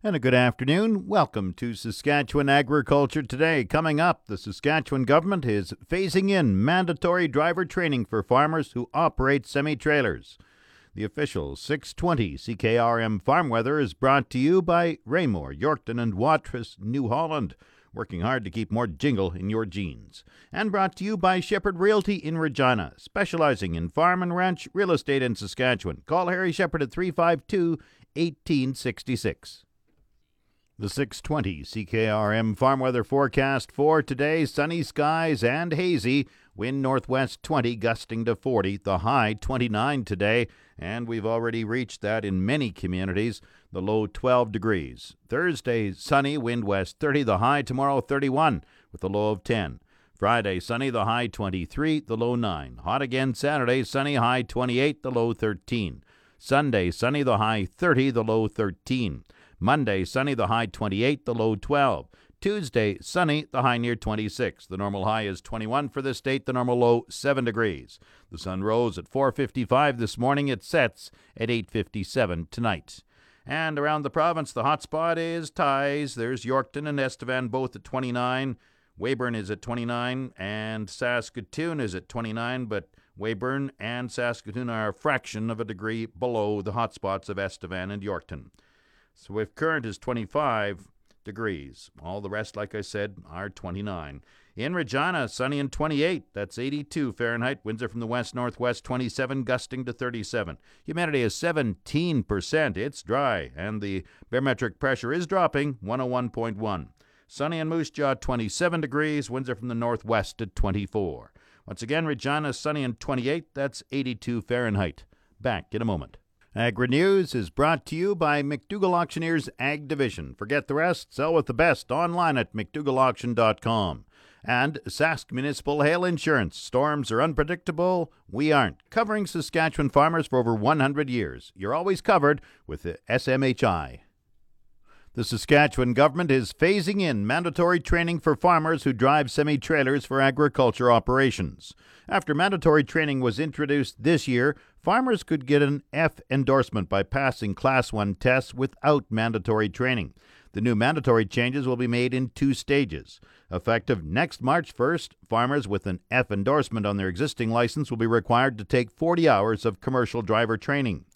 And a good afternoon. Welcome to Saskatchewan Agriculture Today. Coming up, the Saskatchewan government is phasing in mandatory driver training for farmers who operate semi trailers. The official 620 CKRM Farm Weather is brought to you by Raymore, Yorkton, and Watrous, New Holland working hard to keep more jingle in your jeans. And brought to you by Shepherd Realty in Regina, specializing in farm and ranch real estate in Saskatchewan. Call Harry Shepherd at 352 1866. The 620 CKRM farm weather forecast for today sunny skies and hazy. Wind northwest 20, gusting to 40. The high 29 today, and we've already reached that in many communities. The low 12 degrees. Thursday, sunny, wind west 30. The high tomorrow 31, with a low of 10. Friday, sunny, the high 23, the low 9. Hot again Saturday, sunny, high 28, the low 13. Sunday, sunny, the high 30, the low 13. Monday, sunny, the high 28, the low 12. Tuesday, sunny, the high near 26. The normal high is 21 for this date, the normal low 7 degrees. The sun rose at 4:55 this morning, it sets at 8:57 tonight. And around the province, the hot spot is ties. There's Yorkton and Estevan both at 29. Weyburn is at 29 and Saskatoon is at 29, but Weyburn and Saskatoon are a fraction of a degree below the hot spots of Estevan and Yorkton. Swift Current is 25 degrees, all the rest, like I said, are 29. In Regina, sunny and 28. That's 82 Fahrenheit. Winds are from the west northwest, 27, gusting to 37. Humidity is 17%. It's dry, and the barometric pressure is dropping, 101.1. Sunny and Moose Jaw, 27 degrees. Winds are from the northwest at 24. Once again, Regina, sunny and 28. That's 82 Fahrenheit. Back in a moment. Agri News is brought to you by McDougall Auctioneers Ag Division. Forget the rest, sell with the best online at McDougallAuction.com. And Sask Municipal Hail Insurance. Storms are unpredictable. We aren't. Covering Saskatchewan farmers for over 100 years. You're always covered with the SMHI. The Saskatchewan government is phasing in mandatory training for farmers who drive semi trailers for agriculture operations. After mandatory training was introduced this year, farmers could get an F endorsement by passing Class 1 tests without mandatory training. The new mandatory changes will be made in two stages. Effective next March 1st, farmers with an F endorsement on their existing license will be required to take 40 hours of commercial driver training.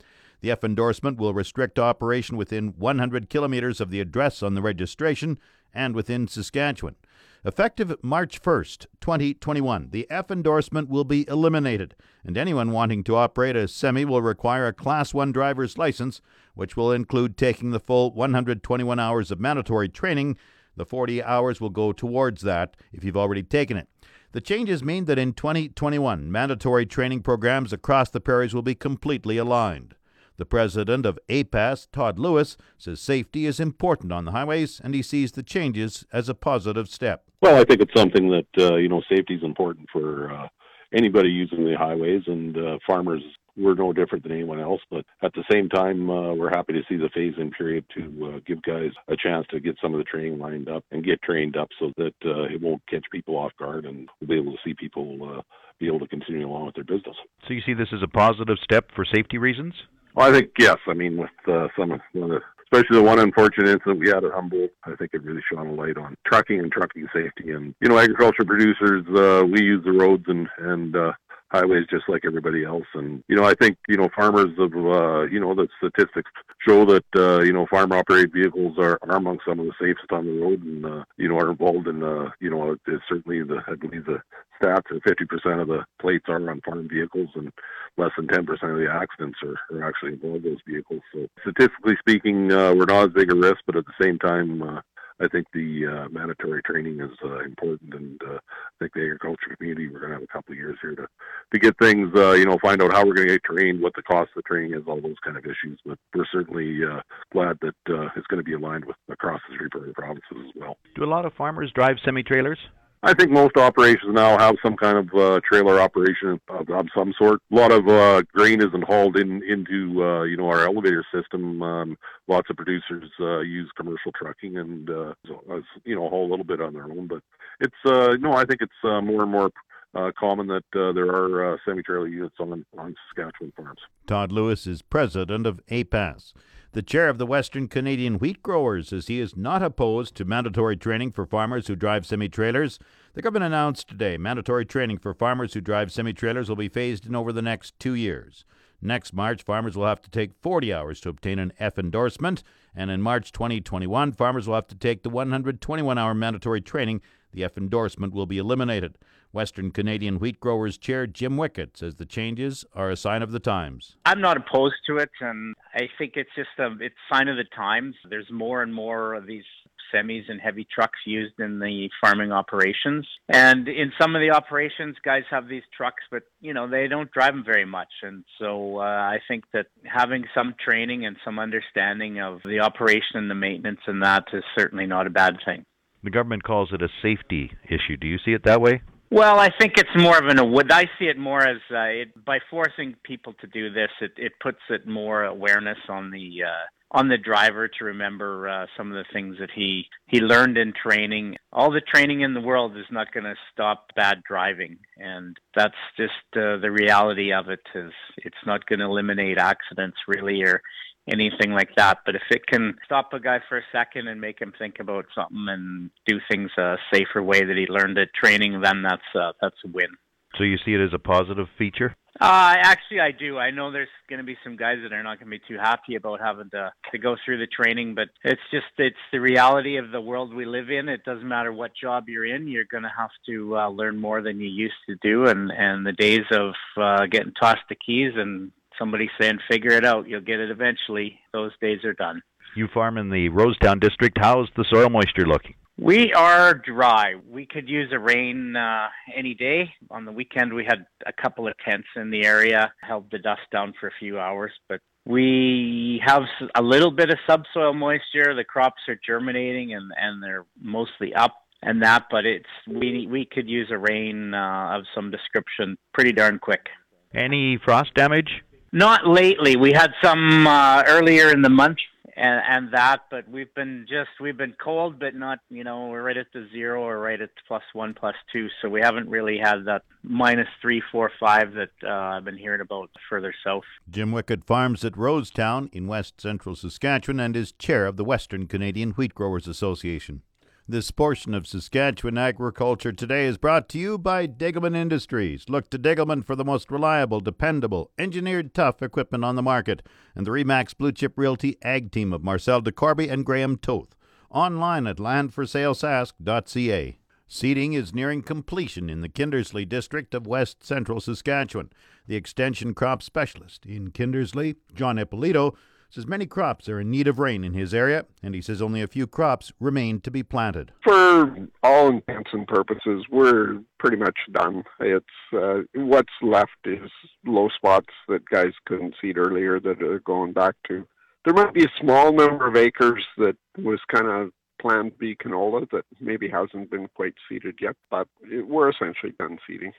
The F endorsement will restrict operation within 100 kilometers of the address on the registration and within Saskatchewan. Effective March 1st, 2021, the F endorsement will be eliminated, and anyone wanting to operate a semi will require a Class 1 driver's license, which will include taking the full 121 hours of mandatory training. The 40 hours will go towards that if you've already taken it. The changes mean that in 2021, mandatory training programs across the prairies will be completely aligned. The president of APAS, Todd Lewis, says safety is important on the highways and he sees the changes as a positive step. Well, I think it's something that, uh, you know, safety is important for uh, anybody using the highways and uh, farmers. We're no different than anyone else, but at the same time, uh, we're happy to see the phase in period to uh, give guys a chance to get some of the training lined up and get trained up so that uh, it won't catch people off guard and we'll be able to see people uh, be able to continue along with their business. So you see this as a positive step for safety reasons? Well, I think yes. I mean, with uh, some of the, especially the one unfortunate incident we had at Humboldt, I think it really shone a light on trucking and trucking safety. And you know, agriculture producers, uh, we use the roads and and uh, highways just like everybody else. And you know, I think you know farmers of uh, you know the statistics show that uh, you know farm operated vehicles are, are among some of the safest on the road, and uh, you know are involved in uh, you know it's certainly the I believe the stats are 50% of the plates are on farm vehicles, and less than 10% of the accidents are, are actually involved those vehicles. So statistically speaking, uh, we're not as big a risk, but at the same time. Uh, I think the uh, mandatory training is uh, important, and uh, I think the agriculture community we're going to have a couple of years here to to get things, uh, you know, find out how we're going to get trained, what the cost of the training is, all those kind of issues. But we're certainly uh, glad that uh, it's going to be aligned with across the three provinces as well. Do a lot of farmers drive semi trailers? I think most operations now have some kind of uh, trailer operation of, of some sort. A lot of uh, grain isn't hauled in into uh, you know our elevator system. Um, lots of producers uh, use commercial trucking and uh, so, uh, you know haul a little bit on their own. But it's no, I think it's more and more uh, common that uh, there are uh, semi-trailer units on on Saskatchewan farms. Todd Lewis is president of APAS. The chair of the Western Canadian Wheat Growers as he is not opposed to mandatory training for farmers who drive semi trailers. The government announced today mandatory training for farmers who drive semi trailers will be phased in over the next two years. Next March, farmers will have to take 40 hours to obtain an F endorsement, and in March 2021, farmers will have to take the 121 hour mandatory training. The F endorsement will be eliminated. Western Canadian Wheat Growers Chair Jim Wickett says the changes are a sign of the times. I'm not opposed to it, and I think it's just a it's sign of the times. There's more and more of these semis and heavy trucks used in the farming operations. And in some of the operations, guys have these trucks, but you know they don't drive them very much. And so uh, I think that having some training and some understanding of the operation and the maintenance and that is certainly not a bad thing. The government calls it a safety issue. Do you see it that way? Well, I think it's more of an I see it more as uh, it, by forcing people to do this, it, it puts it more awareness on the uh, on the driver to remember uh, some of the things that he he learned in training. All the training in the world is not going to stop bad driving, and that's just uh, the reality of it. Is it's not going to eliminate accidents really, or anything like that. But if it can stop a guy for a second and make him think about something and do things a safer way that he learned at training, then that's uh, that's a win. So you see it as a positive feature? Uh, actually, I do. I know there's going to be some guys that are not going to be too happy about having to to go through the training, but it's just it's the reality of the world we live in. It doesn't matter what job you're in, you're going to have to uh, learn more than you used to do, and and the days of uh, getting tossed the keys and somebody saying, figure it out, you'll get it eventually, those days are done. You farm in the Rosetown district. How's the soil moisture looking? We are dry. We could use a rain uh, any day. On the weekend, we had a couple of tents in the area, held the dust down for a few hours, but we have a little bit of subsoil moisture. The crops are germinating and, and they're mostly up and that, but it's we we could use a rain uh, of some description pretty darn quick. Any frost damage? Not lately. We had some uh, earlier in the month and and that, but we've been just we've been cold, but not you know we're right at the zero or right at plus one, plus two, so we haven't really had that minus three, four, five that uh, I've been hearing about further south. Jim Wickett farms at Rosetown in west central Saskatchewan and is chair of the Western Canadian Wheat Growers Association. This portion of Saskatchewan Agriculture Today is brought to you by Degelman Industries. Look to Degelman for the most reliable, dependable, engineered tough equipment on the market. And the Remax Blue Chip Realty Ag Team of Marcel DeCorby and Graham Toth. Online at landforsalesask.ca. Seeding is nearing completion in the Kindersley district of west central Saskatchewan. The extension crop specialist in Kindersley, John Ippolito, says many crops are in need of rain in his area, and he says only a few crops remain to be planted. For all intents and purposes, we're pretty much done. It's uh, what's left is low spots that guys couldn't seed earlier that are going back to. There might be a small number of acres that was kind of planned to be canola that maybe hasn't been quite seeded yet, but it, we're essentially done seeding.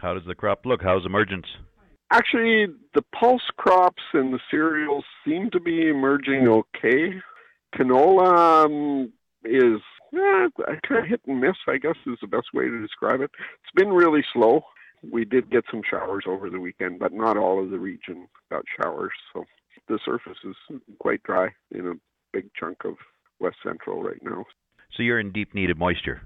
How does the crop look? How's emergence? Actually, the pulse crops and the cereals seem to be emerging okay. Canola um, is eh, kind of hit and miss, I guess is the best way to describe it. It's been really slow. We did get some showers over the weekend, but not all of the region got showers. So the surface is quite dry in a big chunk of West Central right now. So you're in deep need of moisture.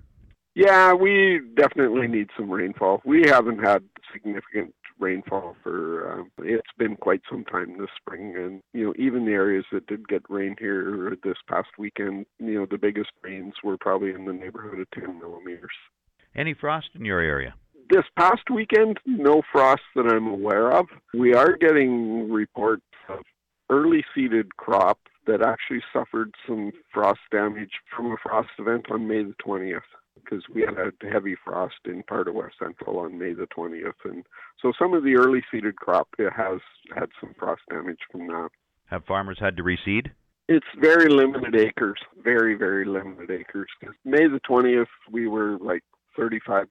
Yeah, we definitely need some rainfall. We haven't had significant rainfall for uh, it's been quite some time this spring and you know even the areas that did get rain here this past weekend you know the biggest rains were probably in the neighborhood of 10 millimeters. Any frost in your area? This past weekend no frost that i'm aware of. We are getting reports of early seeded crop that actually suffered some frost damage from a frost event on May the 20th because we had a heavy frost in part of West Central on May the 20th. And so some of the early seeded crop has had some frost damage from that. Have farmers had to reseed? It's very limited acres, very, very limited acres. May the 20th, we were like 35%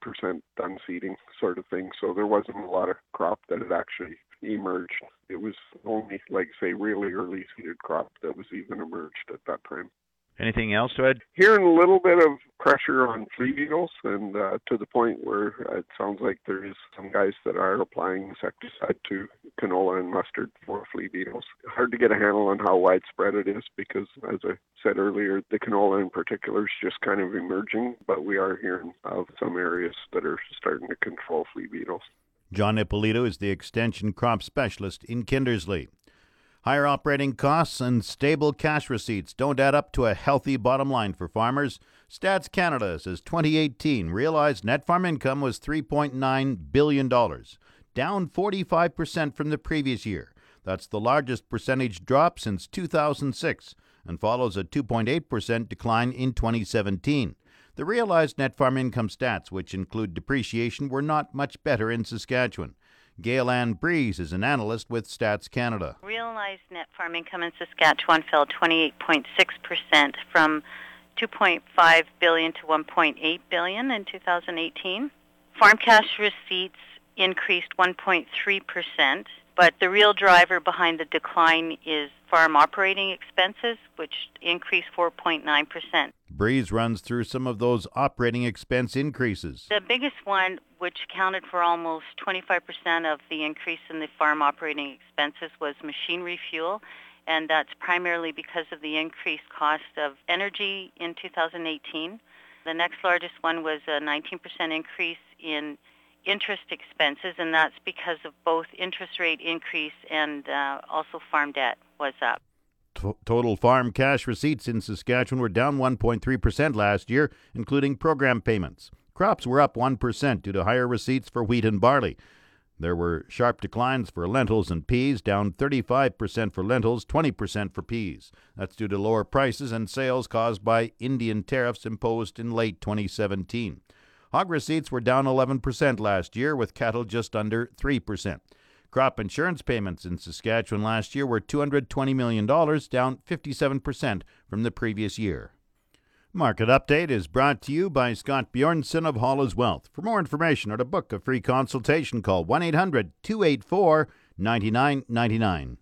done seeding, sort of thing. So there wasn't a lot of crop that had actually emerged. It was only, like, say, really early seeded crop that was even emerged at that time. Anything else to add? Hearing a little bit of pressure on flea beetles, and uh, to the point where it sounds like there is some guys that are applying insecticide to canola and mustard for flea beetles. Hard to get a handle on how widespread it is because, as I said earlier, the canola in particular is just kind of emerging, but we are hearing of some areas that are starting to control flea beetles. John Ippolito is the extension crop specialist in Kindersley. Higher operating costs and stable cash receipts don't add up to a healthy bottom line for farmers. Stats Canada says 2018 realized net farm income was $3.9 billion, down 45% from the previous year. That's the largest percentage drop since 2006 and follows a 2.8% decline in 2017. The realized net farm income stats, which include depreciation, were not much better in Saskatchewan. Gail-Ann Breese is an analyst with Stats Canada. Realized net farm income in Saskatchewan fell 28.6% from 2.5 billion to 1.8 billion in 2018. Farm cash receipts increased 1.3%, but the real driver behind the decline is farm operating expenses, which increased 4.9%. Breese runs through some of those operating expense increases. The biggest one, which accounted for almost 25% of the increase in the farm operating expenses, was machinery fuel, and that's primarily because of the increased cost of energy in 2018. The next largest one was a 19% increase in interest expenses, and that's because of both interest rate increase and uh, also farm debt was up. T- total farm cash receipts in Saskatchewan were down 1.3% last year, including program payments. Crops were up 1% due to higher receipts for wheat and barley. There were sharp declines for lentils and peas, down 35% for lentils, 20% for peas. That's due to lower prices and sales caused by Indian tariffs imposed in late 2017. Hog receipts were down 11% last year, with cattle just under 3%. Crop insurance payments in Saskatchewan last year were $220 million, down 57% from the previous year. Market Update is brought to you by Scott Bjornson of Hollis Wealth. For more information or to book a free consultation, call 1 800 284 9999.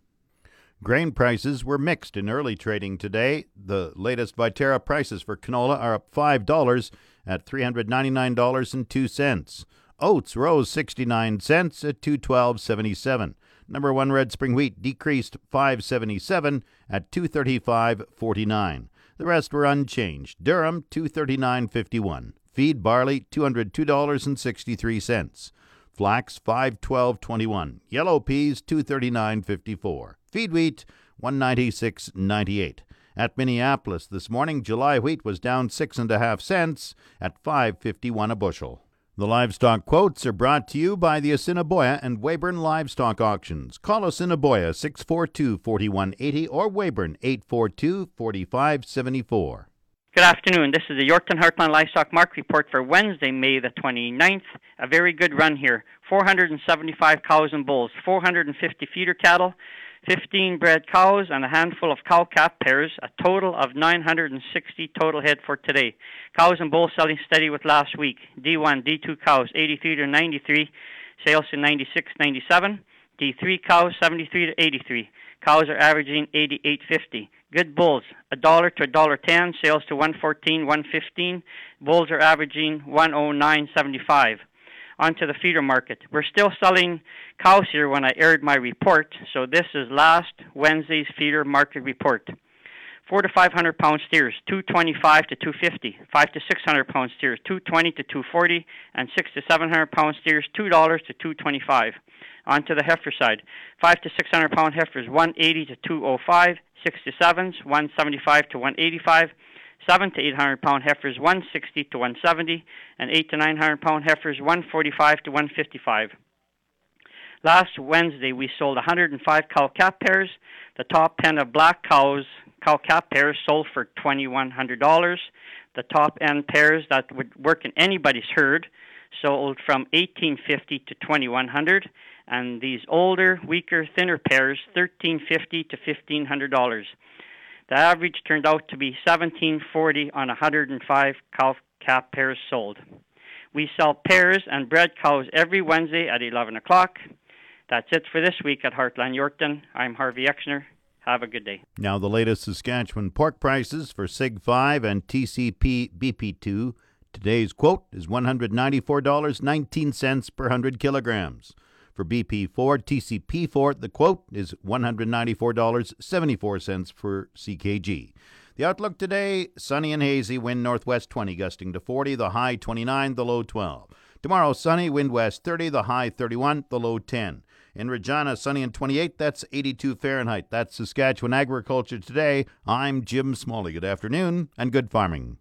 Grain prices were mixed in early trading today. The latest Viterra prices for canola are up $5 at $399.02. Oats rose 69 cents at 212.77. Number 1 red spring wheat decreased 577 at 235.49. The rest were unchanged. Durum, 239.51. Feed barley $202.63. Flax 512.21. Yellow peas 239.54. Feed wheat 196.98. At Minneapolis this morning, July wheat was down six and a half cents at 5.51 a bushel. The livestock quotes are brought to you by the Assiniboia and Weyburn Livestock Auctions. Call Assiniboia 642 4180 or Weyburn 842 4574. Good afternoon. This is the Yorkton Heartland Livestock Market Report for Wednesday, May the 29th. A very good run here. 475 cows and bulls, 450 feeder cattle, 15 bred cows, and a handful of cow calf pairs, a total of 960 total head for today. Cows and bulls selling steady with last week. D1, D2 cows, 83 to 93, sales to 96, 97. D3 cows, 73 to 83. Cows are averaging 88.50. Good bulls, a dollar to a dollar ten, sales to 114, 115. Bulls are averaging 109.75 onto the feeder market. We're still selling cows here when I aired my report, so this is last Wednesday's feeder market report. Four to five hundred pound steers, two twenty five to two fifty. Five to six hundred pound steers, two twenty to two forty, and six to seven hundred pound steers, two dollars to two twenty five. On to the heifer side. Five to six hundred pound heifers, one eighty to two oh five, six to sevens, one seventy five to one eighty five, seven to eight hundred pound heifers, one sixty to one seventy, and eight to nine hundred pound heifers, one forty five to one fifty five. Last Wednesday, we sold 105 cow calf pairs. The top 10 of black cows cow calf pairs sold for $2,100. The top end pairs that would work in anybody's herd sold from 1850 to 2100 and these older, weaker, thinner pairs 1350 to $1500. The average turned out to be 1740 on 105 cow calf pairs sold. We sell pairs and bred cows every Wednesday at 11 o'clock. That's it for this week at Heartland Yorkton. I'm Harvey Exner. Have a good day. Now, the latest Saskatchewan pork prices for SIG 5 and TCP BP2. Today's quote is $194.19 per 100 kilograms. For BP4, TCP4, the quote is $194.74 per CKG. The outlook today sunny and hazy, wind northwest 20, gusting to 40, the high 29, the low 12. Tomorrow, sunny, wind west 30, the high 31, the low 10. In Regina, sunny and 28, that's 82 Fahrenheit. That's Saskatchewan Agriculture Today. I'm Jim Smalley. Good afternoon and good farming.